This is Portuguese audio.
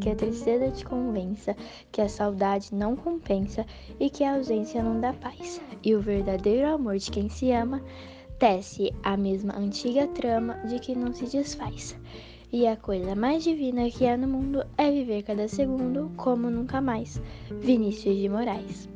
que a tristeza te convença, que a saudade não compensa e que a ausência não dá paz. E o verdadeiro amor de quem se ama tece a mesma antiga trama de que não se desfaz. E a coisa mais divina que há no mundo é viver cada segundo como nunca mais. Vinícius de Moraes.